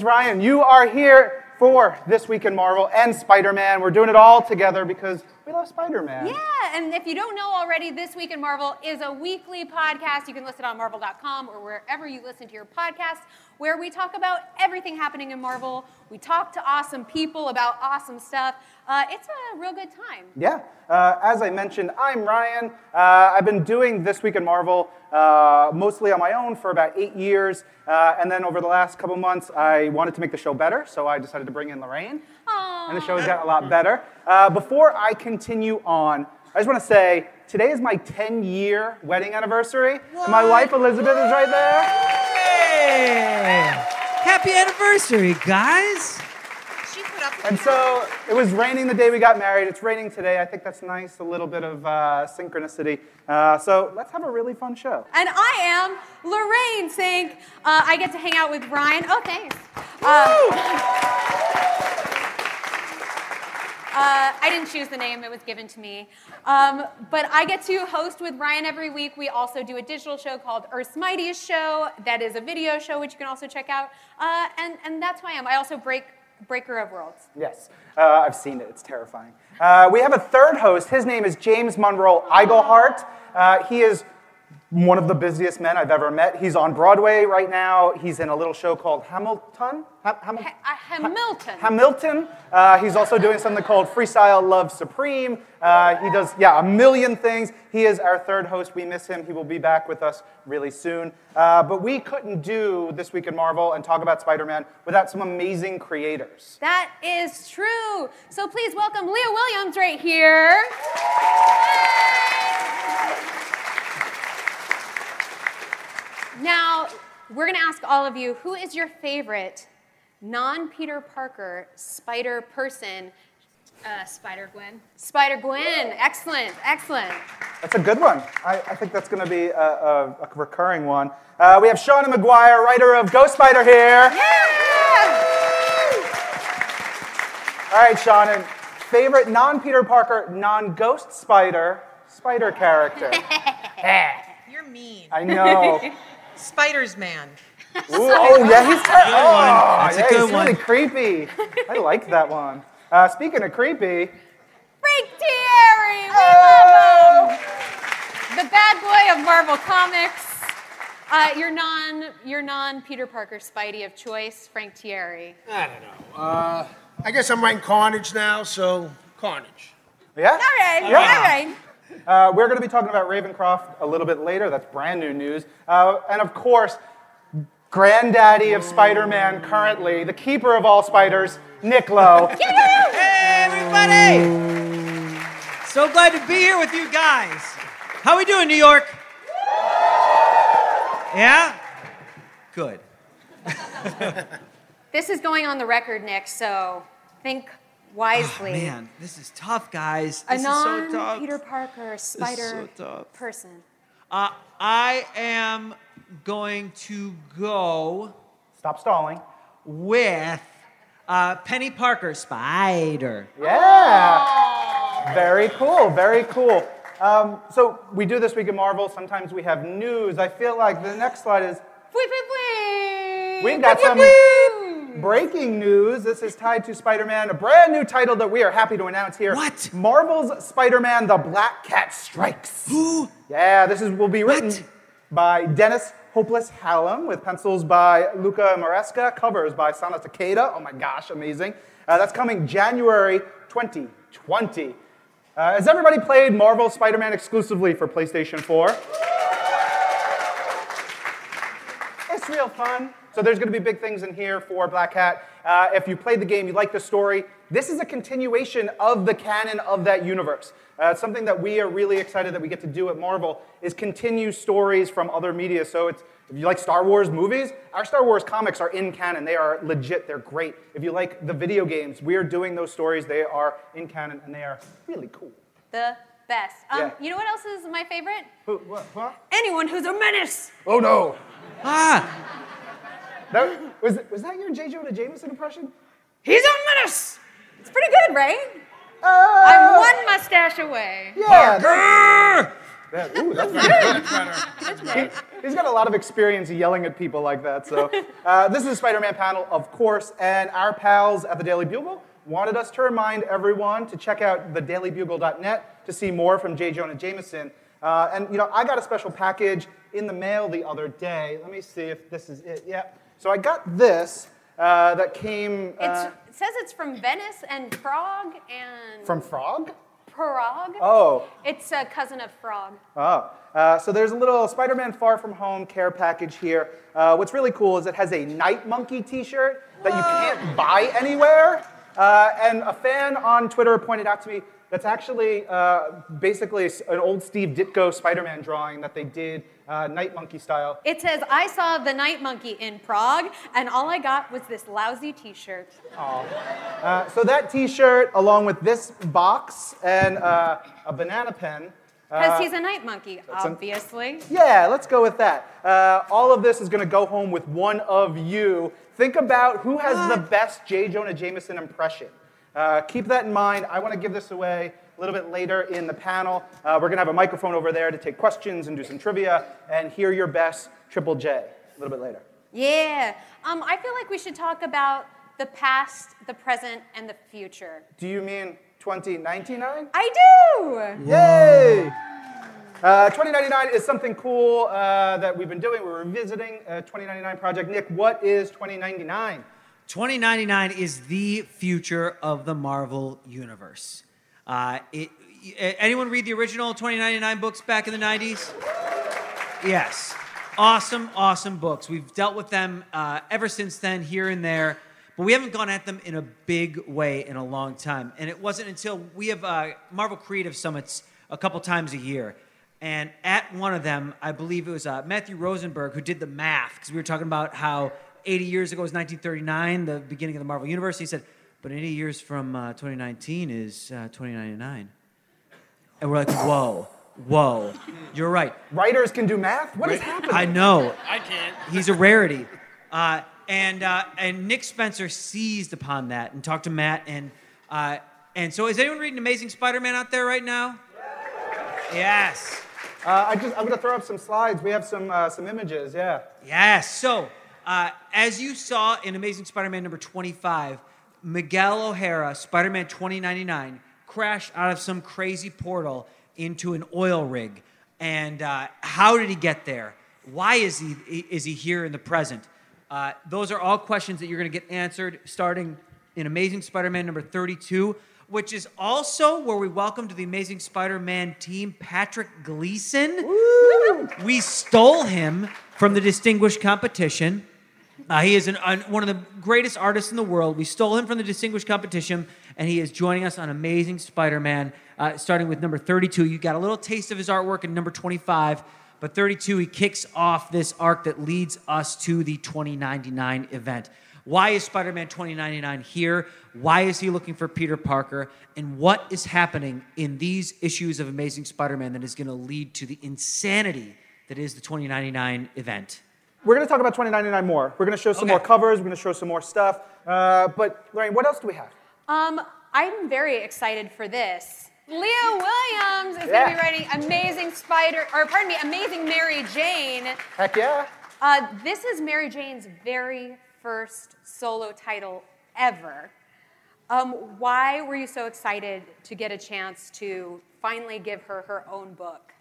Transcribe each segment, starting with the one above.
Is Ryan. You are here for This Week in Marvel and Spider Man. We're doing it all together because we love Spider Man. Yeah, and if you don't know already, This Week in Marvel is a weekly podcast. You can listen on marvel.com or wherever you listen to your podcast, where we talk about everything happening in Marvel. We talk to awesome people about awesome stuff. Uh, it's a real good time. Yeah. Uh, as I mentioned, I'm Ryan. Uh, I've been doing This Week in Marvel uh, mostly on my own for about eight years. Uh, and then over the last couple months, I wanted to make the show better, so I decided to bring in Lorraine. And the show has gotten a lot better. Uh, before I continue on, I just want to say today is my 10 year wedding anniversary. And my wife Elizabeth is right there. Hey! Happy anniversary, guys! She put up And so it was raining the day we got married. It's raining today. I think that's nice, a little bit of uh, synchronicity. Uh, so let's have a really fun show. And I am Lorraine Cink uh, I get to hang out with Ryan. Oh, thanks. Uh, I didn't choose the name, it was given to me. Um, but I get to host with Ryan every week. We also do a digital show called Earth's Mightiest Show. That is a video show, which you can also check out. Uh, and, and that's who I am. I also break Breaker of Worlds. Yes, uh, I've seen it. It's terrifying. Uh, we have a third host. His name is James Monroe Iglehart. Uh, he is one of the busiest men I've ever met. He's on Broadway right now. He's in a little show called Hamilton. Ha- Ha- uh, Hamilton. Hamilton. Uh, he's also doing something called Freestyle Love Supreme. Uh, he does, yeah, a million things. He is our third host. We miss him. He will be back with us really soon. Uh, but we couldn't do This Week in Marvel and talk about Spider Man without some amazing creators. That is true. So please welcome Leah Williams right here. Now, we're going to ask all of you who is your favorite non Peter Parker spider person? Uh, Spider Gwen. Spider Gwen. Excellent, excellent. That's a good one. I, I think that's going to be a, a, a recurring one. Uh, we have Seanan McGuire, writer of Ghost Spider here. Yeah! All right, Seanan, favorite non Peter Parker, non Ghost Spider, spider character. You're mean. I know. Spiders-Man. Ooh, oh, yeah, he's ter- oh, That's a good he's really creepy. I like that one. Uh, speaking of creepy, Frank Tieri. We love him. The bad boy of Marvel Comics. Uh, your non, your non Peter Parker Spidey of choice, Frank Tieri. I don't know. Uh, I guess I'm writing Carnage now, so Carnage. yeah? All right, Yeah. all right. Uh, we're going to be talking about Ravencroft a little bit later. That's brand new news. Uh, and of course, granddaddy of Spider Man currently, the keeper of all spiders, Nick Lowe. Hey, everybody! So glad to be here with you guys. How are we doing, New York? Yeah? Good. This is going on the record, Nick, so think wisely. Oh, Man, this is tough, guys. A This is so non tough. Peter Parker spider so person. Uh, I am going to go Stop stalling. with uh, Penny Parker, Spider. Yeah. Very cool. Very cool. Um, so we do this week in Marvel. Sometimes we have news. I feel like the next slide is Wee, wee, wee. We've got Wee, some wee, wee. Breaking news. This is tied to Spider Man, a brand new title that we are happy to announce here. What? Marvel's Spider Man The Black Cat Strikes. Who? Yeah, this is, will be written What? by Dennis Hopeless Hallum with pencils by Luca Maresca, covers by Sana Takeda. Oh my gosh, amazing. Uh, that's coming January 2020. Uh, has everybody played Marvel Spider Man exclusively for PlayStation 4? It's real fun. So there's going to be big things in here for Black Cat. Uh, if you played the game, you like the story, this is a continuation of the canon of that universe. Uh, something that we are really excited that we get to do at Marvel is continue stories from other media. So it's if you like Star Wars movies, our Star Wars comics are in canon. They are legit. They're great. If you like the video games, we are doing those stories. They are in canon and they are really cool. The best. Um, Yeah. You know what else is my favorite? Who, what, what? Anyone who's a menace. Oh no! Ah, That, was, was that your J. Jonah Jameson impression? He's a menace. It's pretty good, right? Uh, I'm one mustache away. Yeah. That, that, ooh, that's very good. That's right. He's got a lot of experience yelling at people like that. So, uh, this is a Spider Man panel, of course, and our pals at the Daily Bugle wanted us to remind everyone to check out thedailybugle.net to see more from J. Jonah Jameson. Uh, and, you know, I got a special package in the mail the other day. Let me see if this is it. Yeah. So, I got this uh, that came It's, uh, it says it's from Venice and Prague and from Frog. Prague. Oh, It's a cousin of Frog. Oh, uh, so there's a little Spider-Man Far From Home care package here. Uh, what's really cool is it has a Night Monkey T-shirt that you can't buy anywhere. Uh, and a fan on Twitter pointed out to me that's actually uh, basically an old Steve Ditko Spider-Man drawing that they did uh, Night Monkey style. It says, I saw the night monkey in Prague, and all I got was this lousy t shirt. Uh, so that T-shirt, along with this box and uh, a banana pen. Because uh, he's a night monkey, an- obviously. Yeah, let's go with that. Uh, all of this is going to go home with one of you. Think about who has the best J. Jonah Jameson impression. Uh, keep that in mind. I want to give this away a little bit later in the panel. Uh, we're going to have a microphone over there to take questions and do some trivia and hear your best Triple J a little bit later. Yeah. Um, I feel like we should talk about the past, the present, and the future. Do you mean 2099? I do! Yay! Uh, 2099 is something cool uh, that we've been doing. We're revisiting uh, 2099 project. Nick, what is 2099? 2099 is the future of the Marvel Universe. Uh, it, anyone read the original 2099 books back in the 90s? Yes. Awesome, awesome books. We've dealt with them uh, ever since then, here and there, but we haven't gone at them in a big way in a long time. And it wasn't until we have uh, Marvel Creative Summits a couple times a year. And at one of them, I believe it was uh, Matthew Rosenberg who did the math, because we were talking about how 80 years ago was 1939, the beginning of the Marvel Universe. He said, but 80 years from uh, 2019 is uh, 2099. And we're like, whoa, whoa, you're right. Writers can do math? What is happening? I know. I can't. He's a rarity. Uh, and, uh, and Nick Spencer seized upon that and talked to Matt. And, uh, and so, is anyone reading Amazing Spider Man out there right now? Yes. Uh, I just, I'm going to throw up some slides. We have some, uh, some images, yeah. Yes. So, uh, as you saw in Amazing Spider Man number 25, Miguel O'Hara, Spider Man 2099, crashed out of some crazy portal into an oil rig. And uh, how did he get there? Why is he, is he here in the present? Uh, those are all questions that you're going to get answered starting in Amazing Spider Man number 32, which is also where we welcome to the Amazing Spider Man team Patrick Gleason. We stole him from the distinguished competition. Uh, he is an, an- one of the greatest artists in the world. We stole him from the distinguished competition, and he is joining us on Amazing Spider Man, uh, starting with number 32. You got a little taste of his artwork in number 25, but 32, he kicks off this arc that leads us to the 2099 event. Why is Spider Man 2099 here? Why is he looking for Peter Parker? And what is happening in these issues of Amazing Spider Man that is going to lead to the insanity that is the 2099 event? We're going to talk about 2099 more. We're going to show some Okay. more covers. We're going to show some more stuff. Uh, but, Lorraine, what else do we have? Um, I'm very excited for this. Leah Williams is going to be writing Amazing Spider, or pardon me, Amazing Mary Jane. Heck yeah. Uh, this is Mary Jane's very first solo title ever. Um, why were you so excited to get a chance to finally give her her own book?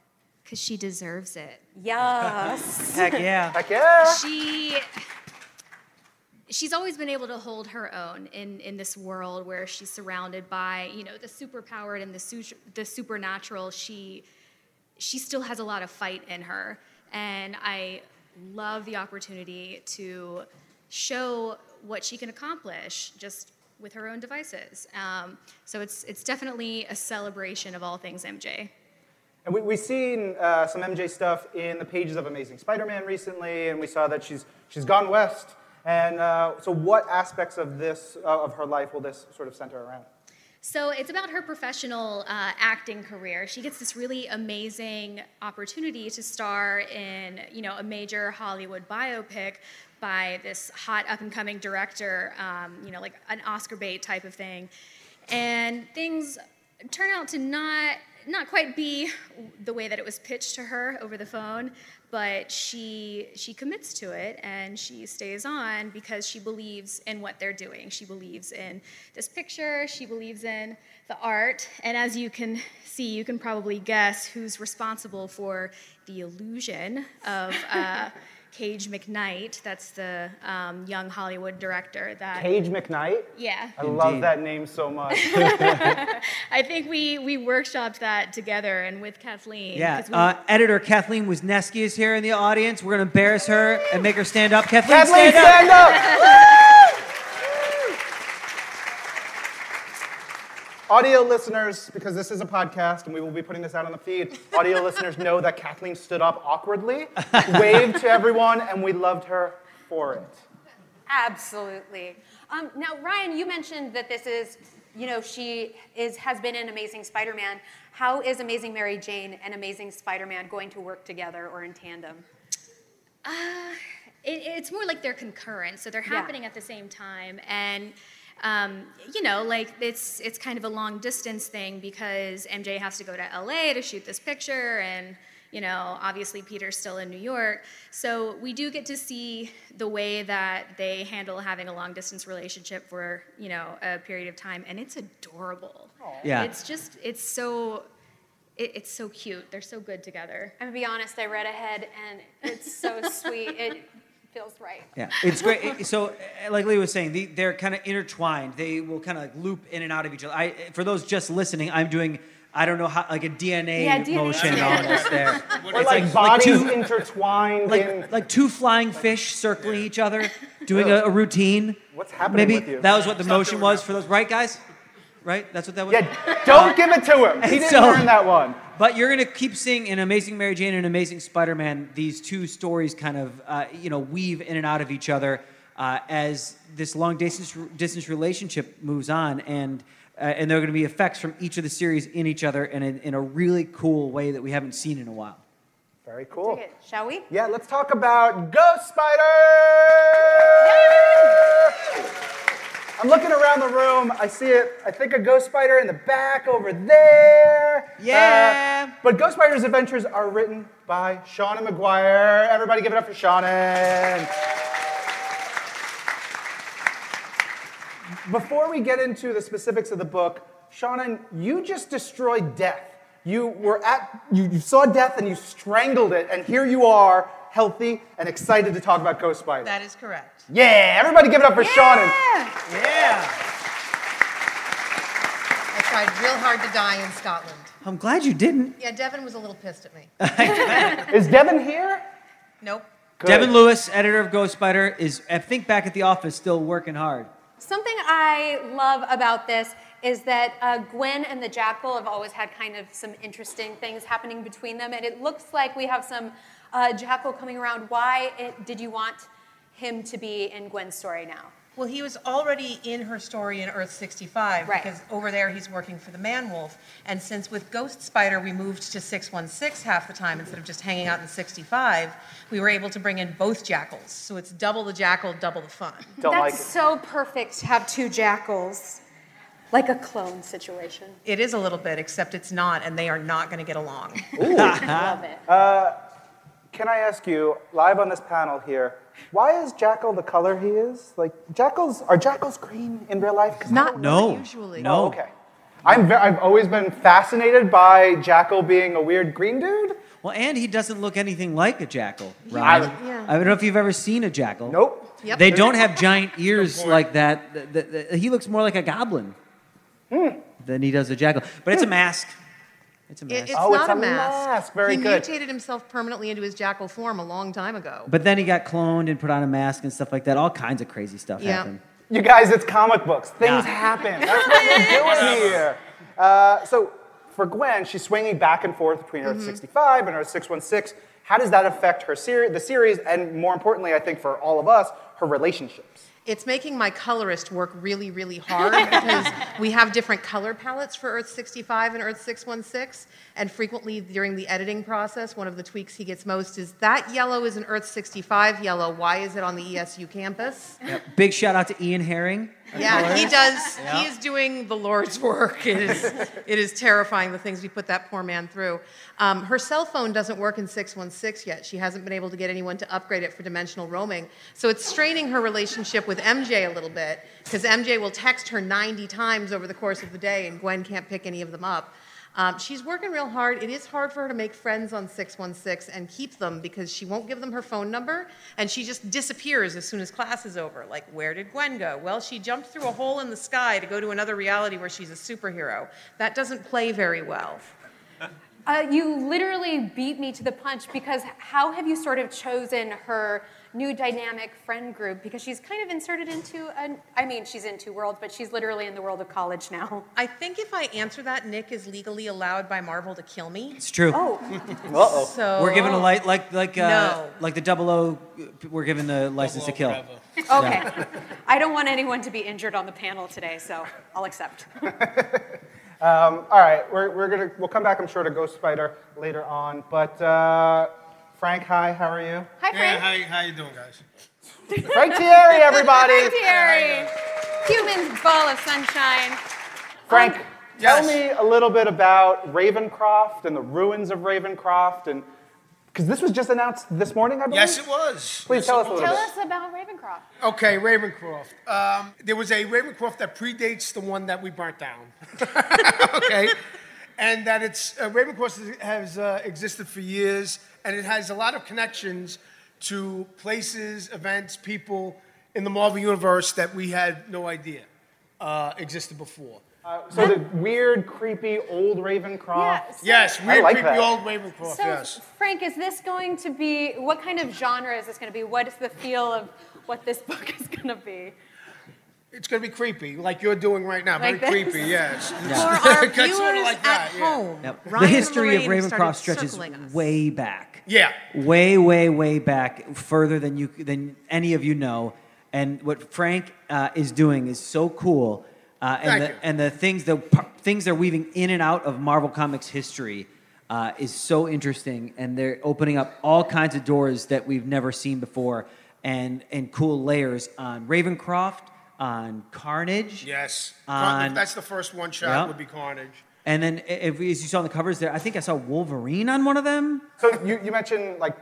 Because she deserves it. Yes. Heck yeah. Heck yeah. She she's always been able to hold her own in, in this world where she's surrounded by, you know, the superpowered and the su- the supernatural. She she still has a lot of fight in her. And I love the opportunity to show what she can accomplish just with her own devices. Um, so it's it's definitely a celebration of all things MJ. And we, we've seen uh, some MJ stuff in the pages of Amazing Spider-Man recently, and we saw that she's, she's gone west. And uh, so what aspects of this, uh, of her life will this sort of center around? So it's about her professional uh, acting career. She gets this really amazing opportunity to star in, you know, a major Hollywood biopic by this hot up and coming director, um, you know, like an Oscar bait type of thing, and things turn out to not not quite be the way that it was pitched to her over the phone. but she she commits to it and she stays on because she believes in what they're doing. She believes in this picture. She believes in the art. And as you can see, you can probably guess who's responsible for the illusion of. Uh, Cage McKnight, that's the um, young Hollywood director that Cage McKnight. yeah. I love that name so much. I think we we workshopped that together and with Kathleen. Yeah, 'cause we- uh, editor Kathleen Wisnewski is here in the audience. We're going to embarrass her and make her stand up. Kathleen, Kathleen, stand up. stand up! Audio listeners, because this is a podcast and we will be putting this out on the feed, audio listeners know that Kathleen stood up awkwardly, waved to everyone, and we loved her for it. Absolutely. Um, now, Ryan, you mentioned that this is, you know, she is has been an Amazing Spider-Man. How is Amazing Mary Jane and Amazing Spider-Man going to work together or in tandem? it, it's more like they're concurrent, so they're Yeah. happening at the same time, and um, you know, like it's it's kind of a long distance thing because MJ has to go to LA to shoot this picture, and you know, obviously Peter's still in New York, so we do get to see the way that they handle having a long distance relationship for you know a period of time, and it's adorable. Yeah. it's just it's so. It, it's so cute. They're so good together. I'm gonna be honest. I read ahead, and it's so sweet. It feels right. Yeah, it's great. So, uh, like Lee was saying, they're kind of intertwined. They will kind of like loop in and out of each other. I, for those just listening, I'm doing. I don't know how, like a DNA, Yeah, DNA motion scan. almost there. Or It's like, bodies two, intertwined in. like, like two flying fish circling each other, doing a, a routine. What's happening Maybe with you? that was what the motion was for those, right, guys? Right? That's what that was. Yeah, don't give it to him. He didn't so- learn that one. But you're gonna keep seeing in Amazing Mary Jane and Amazing Spider-Man these two stories kind of uh, you know weave in and out of each other uh, as this long distance distance relationship moves on, and uh, and there are going to be effects from each of the series in each other in a, in a really cool way that we haven't seen in a while. Very cool. Dig it, Shall we? Yeah, let's talk about Ghost Spider! I'm looking around the room. I see it. I think a Ghost Spider in the back over there. Yeah. Uh, but Ghost Spider's adventures are written by Seanan McGuire. Everybody give it up for Seanan. Before we get into the specifics of the book, Seanan, you just destroyed death. You were at, you, you saw death and you strangled it, and here you are, healthy and excited to talk about Ghost Spider. That is correct. yeah, everybody give it up for Seanan. Yeah. I tried real hard to die in Scotland. I'm glad you didn't. Yeah, Devin was a little pissed at me. Is Devin here? Nope. Good. Devin Lewis, editor of Ghost Spider, is I think back at the office still working hard. Something I love about this is that uh, Gwen and the Jackal have always had kind of some interesting things happening between them, and it looks like we have some uh, Jackal coming around. Why it, did you want him to be in Gwen's story now? Well, he was already in her story in Earth 65 Right. because over there he's working for the Man Wolf. And since with Ghost Spider we moved to 616 half the time instead of just hanging out in 65, we were able to bring in both jackals. So it's double the jackal, double the fun. Don't That's like so perfect to have two jackals, like a clone situation. It is a little bit, except it's not, and they are not going to get along. I love it. Can I ask you, live on this panel here, why is Jackal the color he is? Like, jackals, are jackals green in real life? 'Cause I don't- No. usually. No. Oh, okay. I'm ve- I've always been fascinated by Jackal being a weird green dude. Well, and he doesn't look anything like a jackal, I- Ryan. Yeah. I don't know if you've ever seen a jackal. Nope. Yep. They don't have giant ears like that. The- the- the- he looks more like a goblin hmm. than he does a jackal. But it's a hmm. mask. It's a It- mask. it's Oh, not it's a a mask. mask. Very he good. mutated himself permanently into his jackal form a long time ago. but then he got cloned and put on a mask and stuff like that. All kinds of crazy stuff Yeah. happened. You guys, it's comic books. Things Yeah. happen. That's what we're doing here. Uh, so for Gwen, she's swinging back and forth between Earth 65 and Earth 616. How does that affect her series, the series, and more importantly, I think for all of us, her relationships. It's making my colorist work really, really hard because we have different color palettes for Earth 65 and Earth 616. And frequently during the editing process, one of the tweaks he gets most is that yellow is an Earth 65 yellow. Why is it on the ESU campus? Big shout out to Ian Herring. Yeah, he does. He is doing the Lord's work. It is, it is terrifying the things we put that poor man through. Um, her cell phone doesn't work in 616 yet. She hasn't been able to get anyone to upgrade it for dimensional roaming. So it's straining her relationship with MJ a little bit because MJ will text her 90 times over the course of the day and Gwen can't pick any of them up. Um, she's working real hard. It is hard for her to make friends on 616 and keep them because she won't give them her phone number and she just disappears as soon as class is over. Like, where did Gwen go? Well, she jumped through a hole in the sky to go to another reality where she's a superhero. That doesn't play very well. Uh, you literally beat me to the punch because how have you sort of chosen her new dynamic friend group? Because she's kind of inserted into, an, I mean, she's in two worlds, but she's literally in the world of college now. I think if I answer that, Nick is legally allowed by Marvel to kill me. It's true. Oh, Uh-oh. So We're given a light like like uh, No. like the double O. We're given the license to kill. okay. I don't want anyone to be injured on the panel today, so I'll accept. Um, all right, we're, we're gonna we'll come back, I'm sure, to Ghost Spider later on. But uh, Frank, hi, how are you? Hi, Yeah, Frank. how, how you doing, guys? Frank Tieri, everybody. Tieri. Human ball of sunshine. Frank, tell Yes. me a little bit about Ravencroft and the ruins of Ravencroft, and because this was just announced this morning, I believe. Yes, it was. Please tell us a little Tell bit. us about Ravencroft. Okay, Ravencroft. Um, there was a Ravencroft that predates the one that we burnt down. okay, and that it's uh, Ravencroft has uh, existed for years, and it has a lot of connections to places, events, people in the Marvel universe that we had no idea uh, existed before. Uh, so the weird, creepy old Ravencroft. Yeah, so- Yes, I weird, like creepy that. old Ravencroft. So, yes. Frank, is this going to be, what kind of genre is this going to be? What is the feel of what this book is going to be? It's going to be creepy, like you're doing right now. Like Very this? creepy, yes. For our It's sorta viewers like at that, yeah. home, Yep. Ryan the and history of Ravencroft stretches way back. Yeah. way, way, way back, further than you than any of you know. And what Frank uh, is doing is so cool. Uh, and Thank the you. and the things the p- things they're weaving in and out of Marvel Comics history uh, is so interesting, and they're opening up all kinds of doors that we've never seen before, and and cool layers on Ravencroft, on Carnage, Yes. On- That's the first one shot Yep. would be Carnage. and then if, as you saw on the covers there, I think I saw Wolverine on one of them. So you, you mentioned like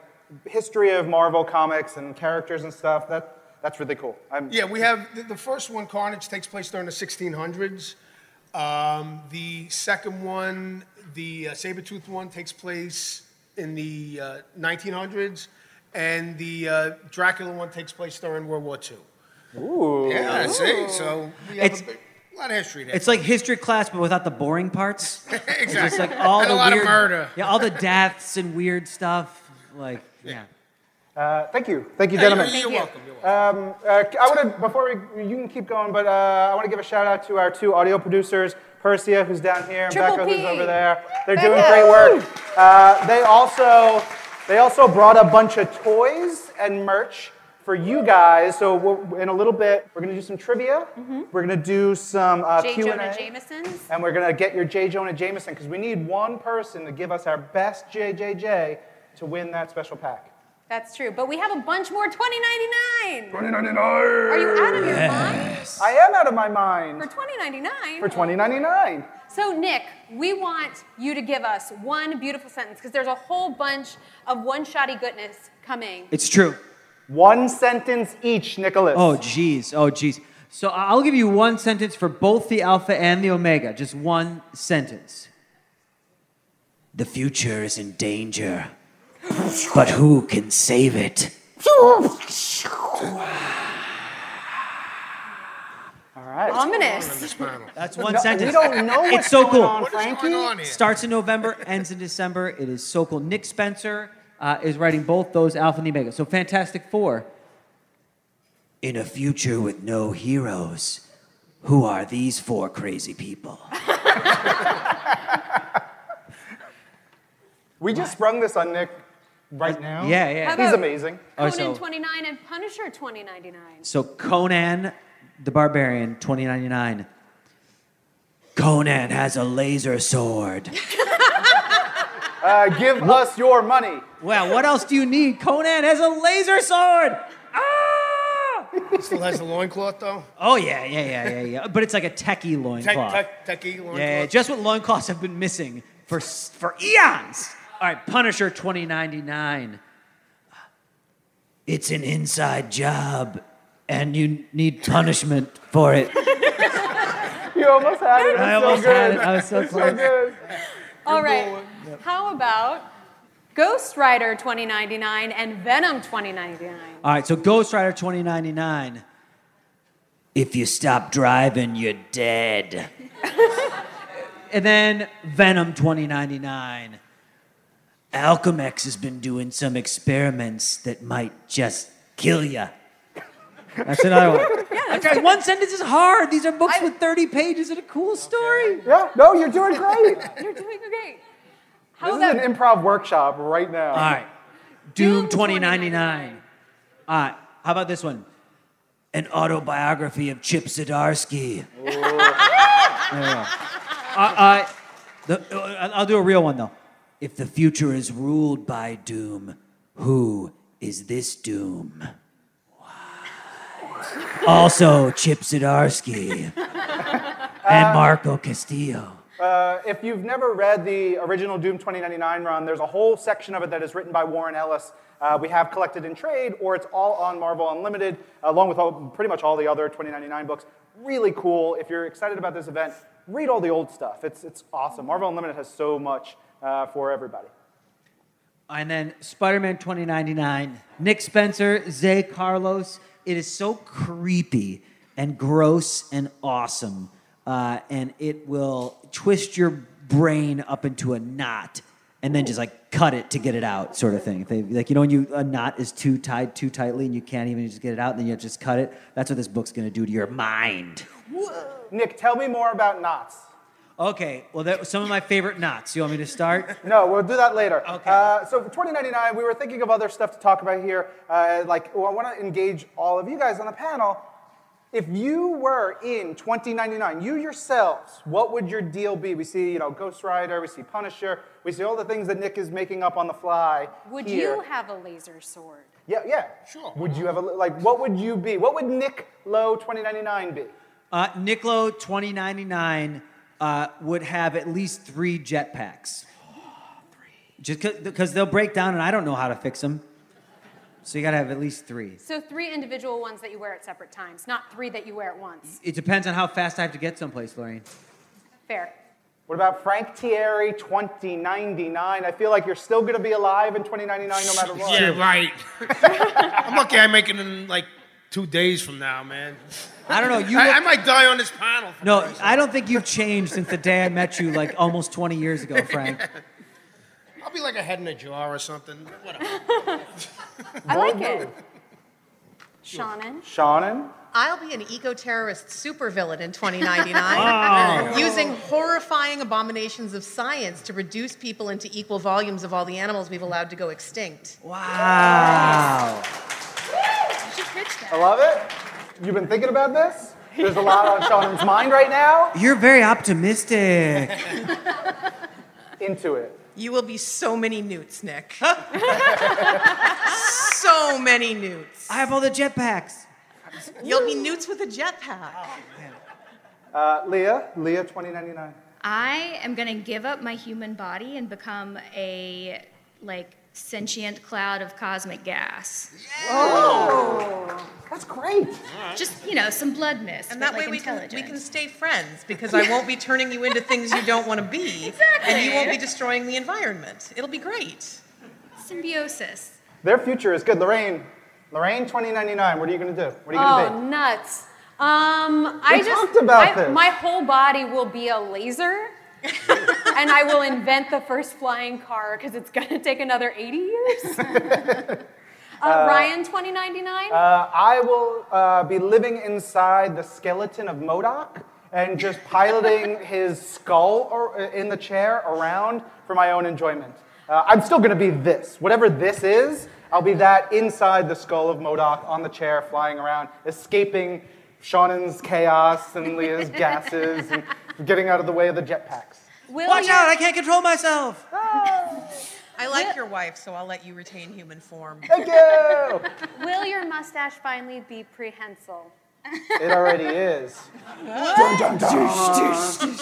history of Marvel comics and characters and stuff. That that's really cool. I'm, Yeah, we have the, the first one, Carnage, takes place during the 1600s. Um, the second one, the uh, Sabretooth one, takes place in the uh, 1900s. And the uh, Dracula one takes place during World War II. Ooh. Yeah, I see? So we have It's- a, big, a lot of history there. It's like history class, but without the boring parts. exactly. It's just like all and the a lot weird, of murder. Yeah, all the deaths and weird stuff. Like, yeah. Uh, thank you, thank you, Yeah, gentlemen. you're, you're you. welcome. You're welcome. Um, uh, I want to, before we, you can keep going, but uh, I want to give a shout out to our two audio producers, Persia, who's down here, and Triple Becca, who's over there. They're Becca. doing great work. Uh, they also, they also brought a bunch of toys and merch for you guys. So we're, in a little bit, we're going to do some trivia. We're going to do some uh, J. Q&A. Jonah Jameson's. And we're going to get your J. Jonah Jameson because we need one person to give us our best JJJ to win that special pack. That's true. But we have a bunch more 2099. 2099. Are you out of your mind I am out of my mind. for 2099? For 2099. So, Nick, we want you to give us one beautiful sentence because there's a whole bunch of one shotty goodness coming. It's true. One sentence each, Nicholas. Oh, geez. Oh, geez. So I'll give you one sentence for both the Alpha and the Omega. Just one sentence. The future is in danger, but who can save it? All right. Ominous. That's one No, sentence. We don't know what's It's so going cool. on, What is Frankie. going on here? Starts in November, ends in December. It is so cool. Nick Spencer uh, is writing both those Alpha and the Omega. So Fantastic Four. In a future with no heroes, who are these four crazy people? We just sprung this on Nick Right now? Yeah, yeah. How He's about amazing. Oh, Conan so- 29 and Punisher 2099. So Conan the Barbarian, 2099. Conan has a laser sword. Uh, give us your money. Well, what else do you need? Conan has a laser sword. Ah! Still has the loincloth though. Oh yeah, yeah, yeah, yeah, yeah. But it's like a techie Tech, loincloth. tech, techie loincloth. Yeah, just what loincloths have been missing for for eons. All right, Punisher 2099. It's an inside job, and you need punishment for it. You almost had it. It's I so almost good. had it. I was so It's so close. good. All right. How about Ghost Rider 2099 and Venom 2099? All right, so Ghost Rider 2099. If you stop driving, you're dead. and then Venom 2099. Alchemax has been doing some experiments that might just kill you. That's another one. yeah, guys, one sentence is hard. These are books I- with 30 pages and a cool story. Yeah, no, you're doing great. You're doing great. How This is an improv workshop right now. All right. Doom, Doom 2099. All right. How about this one? An autobiography of Chip Zdarsky. Yeah. Uh, uh, the, uh, I'll do a real one though. If the future is ruled by doom, who is this doom? Why? Also, Chip Zdarsky and Marco Castiello. Uh, if you've never read the original Doom 2099 run, there's a whole section of it that is written by Warren Ellis. Uh, we have collected in trade, or it's all on Marvel Unlimited, along with all, pretty much all the other 2099 books. Really cool. If you're excited about this event, read all the old stuff. It's, it's awesome. Marvel Unlimited has so much uh, for everybody. And then Spider Man 2099, Nick Spencer, Zay Carlos. It is so creepy and gross and awesome. Uh, and it will twist your brain up into a knot and then just like cut it to get it out, sort of thing. They, like, you know, when you, a knot is too tied too tightly and you can't even just get it out, and then you just cut it. That's what this book's gonna do to your mind. Nick, tell me more about knots. Okay, well, that was some of my favorite knots. You want me to start? No, we'll do that later. Okay. Uh, so for 2099, we were thinking of other stuff to talk about here. Uh, like, well, I want to engage all of you guys on the panel. If you were in 2099, you yourselves, what would your deal be? We see, you know, Ghost Rider, we see Punisher, we see all the things that Nick is making up on the fly. would here. you have a laser sword? Yeah, yeah. Sure. Would you have a like? What would you be? What would Nick Lowe 2099 be? Uh, Nick Lowe 2099 uh, would have at least three jetpacks. Just because they'll break down and I don't know how to fix them. So you gotta have at least three. So three individual ones that you wear at separate times, not three that you wear at once. It depends on how fast I have to get someplace, Lorraine. Fair. What about Frank Tieri 2099? I feel like you're still going to be alive in 2099 no matter what. Yeah, right. I'm lucky I make it in like two days from now, man. I don't know. You I, look- I might die on this panel. no, I don't think you've changed since the day I met you, like almost 20 years ago, Frank. Sake. I'll be like a head in a jar or something. Whatever. I like it. Seanan. Seanan? I'll be an eco-terrorist supervillain in 2099, using horrifying abominations of science to reduce people into equal volumes of all the animals we've allowed to go extinct. Wow. You should pitch I love it. You've been thinking about this? There's a lot on Seanan's mind right now. You're very optimistic. Into it. You will be so many newts, Nick. so many newts. I have all the jetpacks. You'll be newts with a jetpack. Uh, Leah, Leah 2099. I am gonna give up my human body and become a like sentient cloud of cosmic gas. Oh that's great. Just you know, some blood mist And with, that way like, we can, we can stay friends because I won't be turning you into things you don't want to be. And you won't be destroying the environment. It'll be great. symbiosis. Their future is good. Lorraine, Lorraine 2099. What are you going to do? What are you going to be? Oh, be? nuts. Um, I We just talked about I- this. my whole body will be a laser, and I will invent the first flying car because it's gonna take another 80 years. uh, Ryan, 2099. Uh, I will uh, be living inside the skeleton of MODOK and just piloting his skull or, uh, in the chair around for my own enjoyment. Uh, I'm still going to be this. Whatever this is, I'll be that inside the skull of MODOK on the chair, flying around, escaping Seanan's chaos and Leah's gases and getting out of the way of the jetpacks. Will Watch your, out! I can't control myself. I like your wife, so I'll let you retain human form. Thank you! Will your mustache finally be prehensile? It already is. Dun, dun, dun.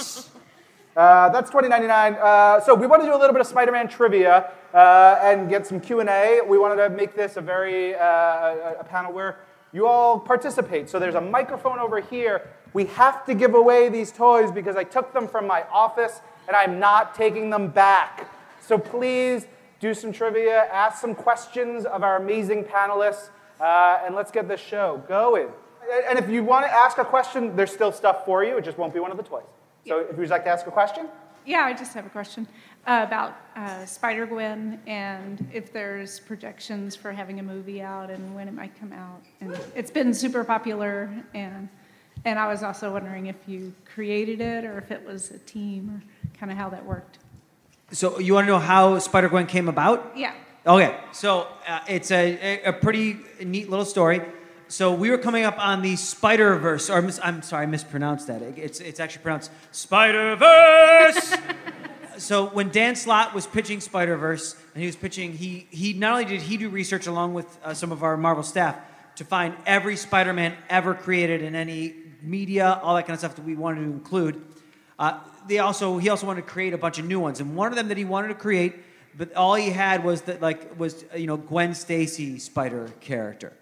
Uh, that's 2099. Uh, so we want to do a little bit of Spider-Man trivia uh, and get some Q&A. We wanted to make this a very uh, a, a panel where you all participate. So there's a microphone over here. We have to give away these toys because I took them from my office and I'm not taking them back. So please do some trivia, ask some questions of our amazing panelists, uh, and let's get this show going. And if you want to ask a question, there's still stuff for you. It just won't be one of the toys. So if you'd like to ask a question, Yeah, I just have a question uh, about uh, Spider Gwen and if there's projections for having a movie out and when it might come out. And it's been super popular, and and I was also wondering if you created it or if it was a team or kind of how that worked. So you want to know how Spider Gwen came about? Yeah. Okay, so uh, it's a, a pretty neat little story. So we were coming up on the Spider Verse, or mis- I'm sorry, I mispronounced that. It- It's it's actually pronounced Spider Verse. so when Dan Slott was pitching Spider Verse, and he was pitching, he he not only did he do research along with uh, some of our Marvel staff to find every Spider-Man ever created in any media, all that kind of stuff that we wanted to include. Uh, they also he also wanted to create a bunch of new ones, and one of them that he wanted to create, but all he had was that like was uh, you know Gwen Stacy Spider character.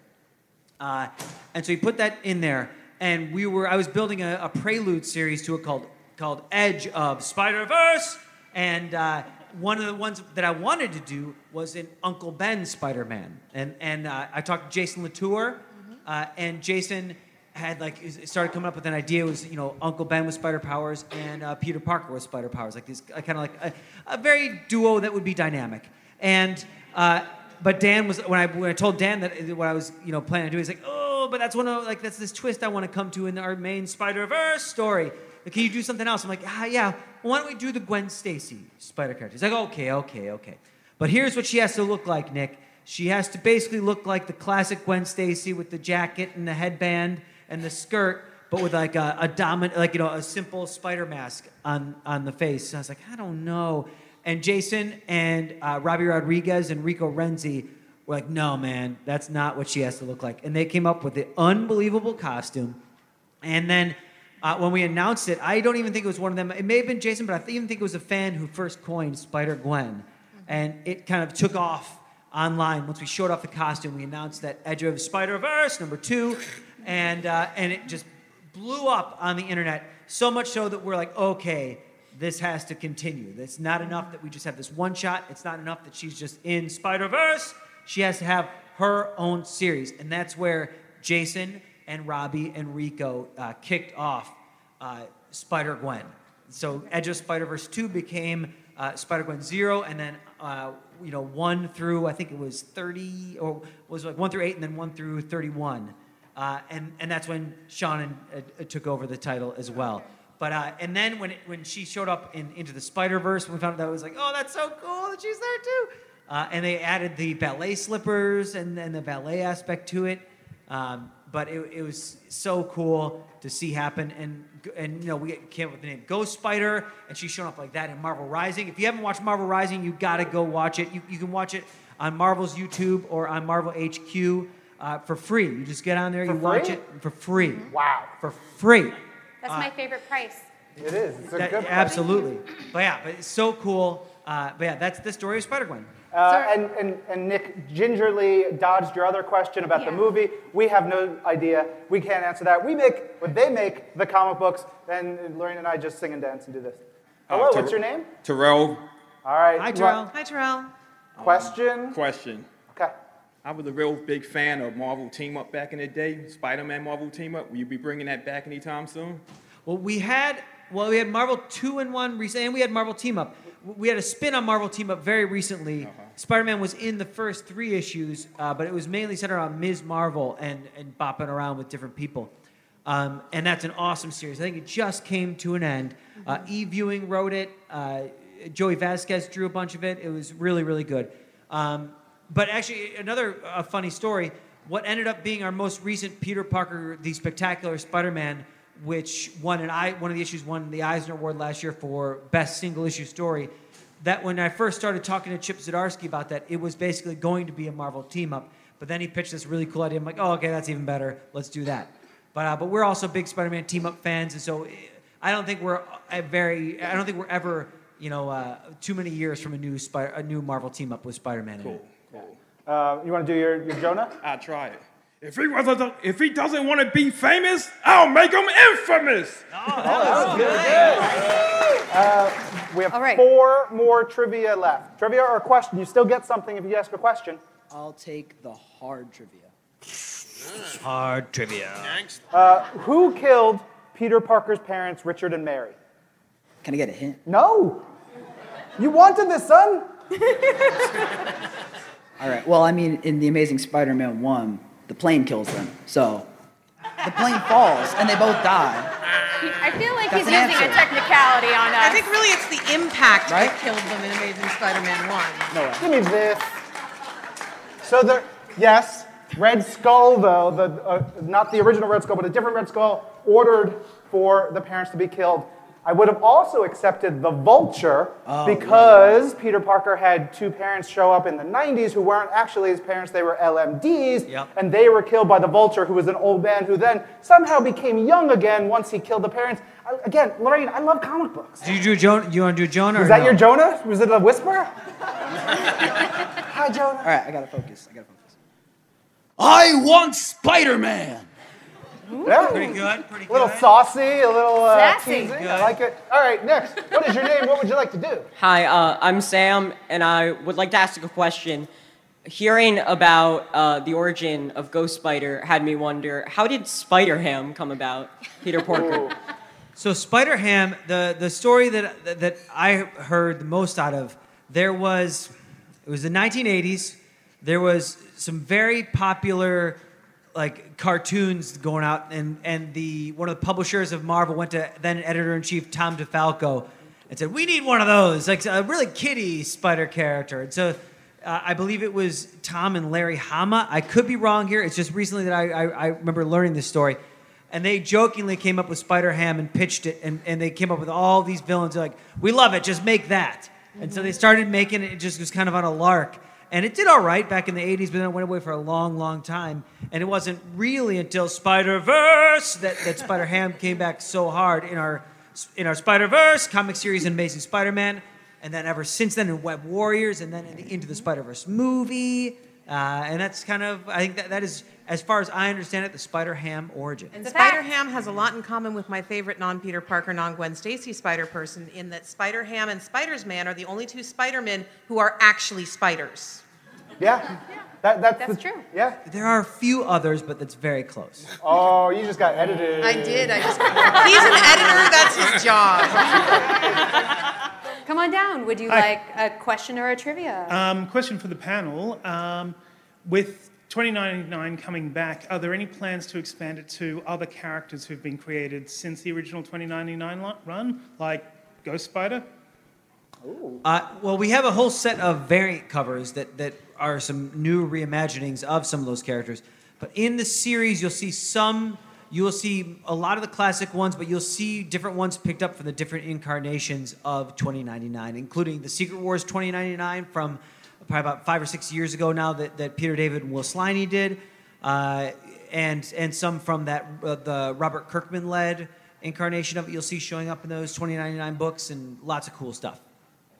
Uh, and so he put that in there, and we were I was building a, a prelude series to it called called Edge of Spider Verse, and uh, one of the ones that I wanted to do was an Uncle Ben Spider Man, and and uh, I talked to Jason Latour, uh, and Jason had like started coming up with an idea. It was you know Uncle Ben with spider powers and uh, Peter Parker with spider powers, like these, this kind of like a, a very duo that would be dynamic, and. Uh, but Dan was when I when I told Dan that uh, what I was you know planning to do, he's like, oh, but that's one of like that's this twist I want to come to in our main Spider Verse story. Can you do something else? I'm like, ah, yeah. Why don't we do the Gwen Stacy Spider character? He's like, okay, okay, okay. But here's what she has to look like, Nick. She has to basically look like the classic Gwen Stacy with the jacket and the headband and the skirt, but with like a, a dominant, like you know, a simple spider mask on on the face. I was like, I don't know. And Jason and uh, Robbie Rodriguez and Rico Renzi were like, no, man, that's not what she has to look like. And they came up with the unbelievable costume. And then uh, when we announced it, I don't even think it was one of them. It may have been Jason, but I even think it was a fan who first coined Spider Gwen. And it kind of took off online. Once we showed off the costume, we announced that Edge of Spider Verse, number two. And, uh, and it just blew up on the internet. So much so that we're like, okay, this has to continue. It's not enough that we just have this one shot. It's not enough that she's just in Spider Verse. She has to have her own series. And that's where Jason and Robbie and Rico uh, kicked off uh, Spider Gwen. So Edge of Spider Verse 2 became uh, Spider Gwen 0, and then uh, you know 1 through, I think it was 30, or was like 1 through 8, and then 1 through 31. Uh, and, and that's when Sean uh, took over the title as well. But and then when it, when she showed up in Into the Spider Verse, we found out that it was like, oh, that's so cool that she's there too. And they added the ballet slippers and, and the ballet aspect to it. Um, but it, it was so cool to see happen. And and you know we came up with the name Ghost Spider, and she's shown up like that in Marvel Rising. If you haven't watched Marvel Rising, you got to go watch it. You, you can watch it on Marvel's YouTube or on Marvel HQ uh, for free. You just get on there, For you watch it for free. Wow. For free. That's my favorite price. It is. It's a That- good price. absolutely. But yeah, but it's so cool. Uh, but yeah, that's the story of Spider Gwen. Uh, and, and, and Nick gingerly dodged your other question about the movie. We have no idea. We can't answer that. We make what they make, the comic books, and Lorraine and I just sing and dance and do this. Hello, Uh, what's your name? Terrell, All right. Hi, Terrell. Hi, Terrell. Question? question. Okay. I was a real big fan of Marvel Team Up back in the day, Spider-Man Marvel Team Up. Will you be bringing that back anytime soon? Well, we had well, we had Marvel Two-in-One recently, and we had Marvel Team Up. We had a spin on Marvel Team Up very recently. Spider-Man was in the first three issues, uh, but it was mainly centered on Ms. Marvel and and bopping around with different people. Um, and that's an awesome series. I think it just came to an end. Uh, E Viewing wrote it, uh, Joey Vazquez drew a bunch of it. It was really, really good. Um, but actually, another uh, funny story. What ended up being our most recent Peter Parker, the Spectacular Spider-Man, which won an I one of the issues won the Eisner Award last year for best single issue story. That when I first started talking to Chip Zdarsky about that, it was basically going to be a Marvel team up. But then he pitched this really cool idea. I'm like, oh, okay, that's even better. Let's do that. But uh, but we're also big Spider-Man team up fans, and so eh, I don't think we're a very I don't think we're ever you know uh, too many years from a new Spy- a new Marvel team up with Spider-Man. in it. Cool, cool. Uh, you want to do your, your Jonah? I try it. If he wasn't, if he doesn't want to be famous, I'll make him infamous. Oh, oh, uh, we have All right. four more trivia left. Trivia or a question. You still get something if you ask a question. I'll take the hard trivia. Hard trivia. Uh, who killed Peter Parker's parents, Richard and Mary? Can I get a hint? No. You wanted this, son? All right. Well, I mean, in the Amazing Spider-Man one, the plane kills them. So the plane falls and they both die. I feel like That's he's an using a technicality on us. I think really it's the impact Right? that killed them in Amazing Spider-Man 1. No way. Give me this. So the yes, Red Skull though, the uh, not the original Red Skull, but a different Red Skull ordered for the parents to be killed. I would have also accepted the Vulture oh, because Peter Parker had two parents show up in the 90s who weren't actually his parents, they were LMDs, Yep. and they were killed by the Vulture, who was an old man who then somehow became young again once he killed the parents. I, again, Lorraine, I love comic books. Do you do Jonah? You want to do Jonah? Was that no? your Jonah? Was it a whisper? Hi, Jonah. All right, I gotta focus. I gotta focus. I want Spider-Man. Yeah. Pretty good. Pretty A little good. saucy, a little uh, Sassy. teasing. Good. I like it. All right, next. What is your name? What would you like to do? Hi, uh, I'm Sam, and I would like to ask a question. Hearing about uh, the origin of Ghost Spider had me wonder how did Spider Ham come about, Peter Porker? So Spider Ham, the the story that that I heard the most out of, there was, it was the 1980s. There was some very popular, like cartoons going out, and and the one of the publishers of Marvel went to then editor in chief Tom DeFalco, and said we need one of those, like a really kiddie spider character. And so. Uh, I believe it was Tom and Larry Hama. I could be wrong here. It's just recently that I, I, I remember learning this story. And they jokingly came up with Spider Ham and pitched it, and, and they came up with all these villains. They're like, we love it, just make that. And so they started making it, it just was kind of on a lark. And it did all right back in the 80s, but then it went away for a long, long time. And it wasn't really until Spider Verse that, that Spider Ham came back so hard in our, in our Spider Verse comic series and Amazing Spider Man. And then ever since then in Web Warriors, and then in the Into the Spider Verse movie. Uh, and that's kind of, I think that, that is, as far as I understand it, the Spider Ham origin. And Spider Ham has a lot in common with my favorite non Peter Parker, non Gwen Stacy Spider person in that Spider Ham and Spiders-Man are the only two Spider Men who are actually spiders. Yeah. That, that's That's the- true. Yeah. There are a few others, but that's very close. Oh, you just got edited. I did. I just. He's an editor. That's his job. Come on down. Would you like a question or a trivia? Um, question for the panel. Um, with 2099 coming back, are there any plans to expand it to other characters who've been created since the original 2099 run, like Ghost Spider? Uh, well, we have a whole set of variant covers that, that are some new reimaginings of some of those characters. But in the series, you'll see some, you'll see a lot of the classic ones, but you'll see different ones picked up from the different incarnations of 2099, including the Secret Wars 2099 from probably about five or six years ago now that, that Peter David and Will Sliney did, uh, and, and some from that uh, the Robert Kirkman led incarnation of it. You'll see showing up in those 2099 books and lots of cool stuff.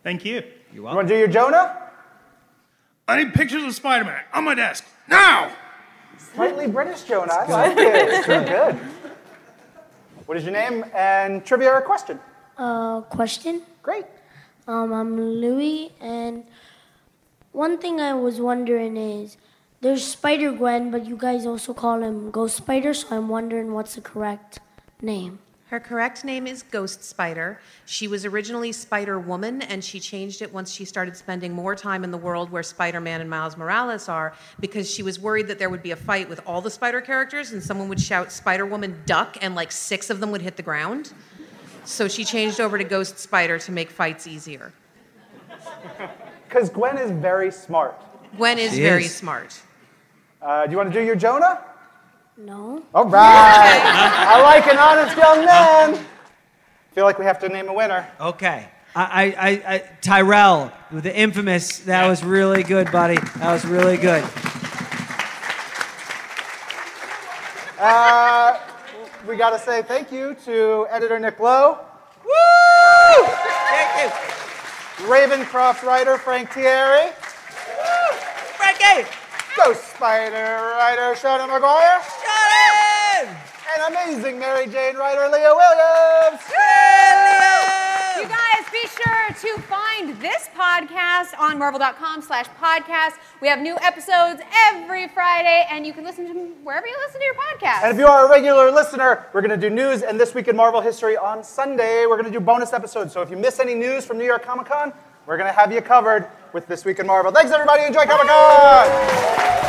Thank you. You're You welcome. want to do your Jonah? I need pictures of Spider-Man on my desk now. Slightly British Jonah. I like it. It's pretty good. What is your name and trivia or question? Uh, question. Great. Um, I'm Louis, and one thing I was wondering is there's Spider Gwen, but you guys also call him Ghost Spider, so I'm wondering what's the correct name. Her correct name is Ghost Spider. She was originally Spider Woman, and she changed it once she started spending more time in the world where Spider Man and Miles Morales are, because she was worried that there would be a fight with all the Spider characters, and someone would shout Spider Woman duck, and like six of them would hit the ground. So she changed over to Ghost Spider to make fights easier. Because Gwen is very smart. Gwen is She very is. smart. Uh, do you want to do your Jonah? No. All right. I like an honest young man. Feel like we have to name a winner. Okay. I, I, I, I, Tyrell, the infamous, that was really good, buddy. That was really good. Uh, we got to say thank you to editor Nick Lowe. Woo! Thank you. Ravencroft writer Frank Tieri. Frankie! Ghost Spider writer Seanan McGuire. Seanan! And amazing Mary Jane writer Leah Williams. Sure to find this podcast on marvel.com slash podcast. We have new episodes every Friday, and you can listen to them wherever you listen to your podcast. And if you are a regular listener, we're going to do news and This Week in Marvel History on Sunday. We're going to do bonus episodes. So if you miss any news from New York Comic Con, we're going to have you covered with This Week in Marvel. Thanks, everybody. Enjoy Comic Con.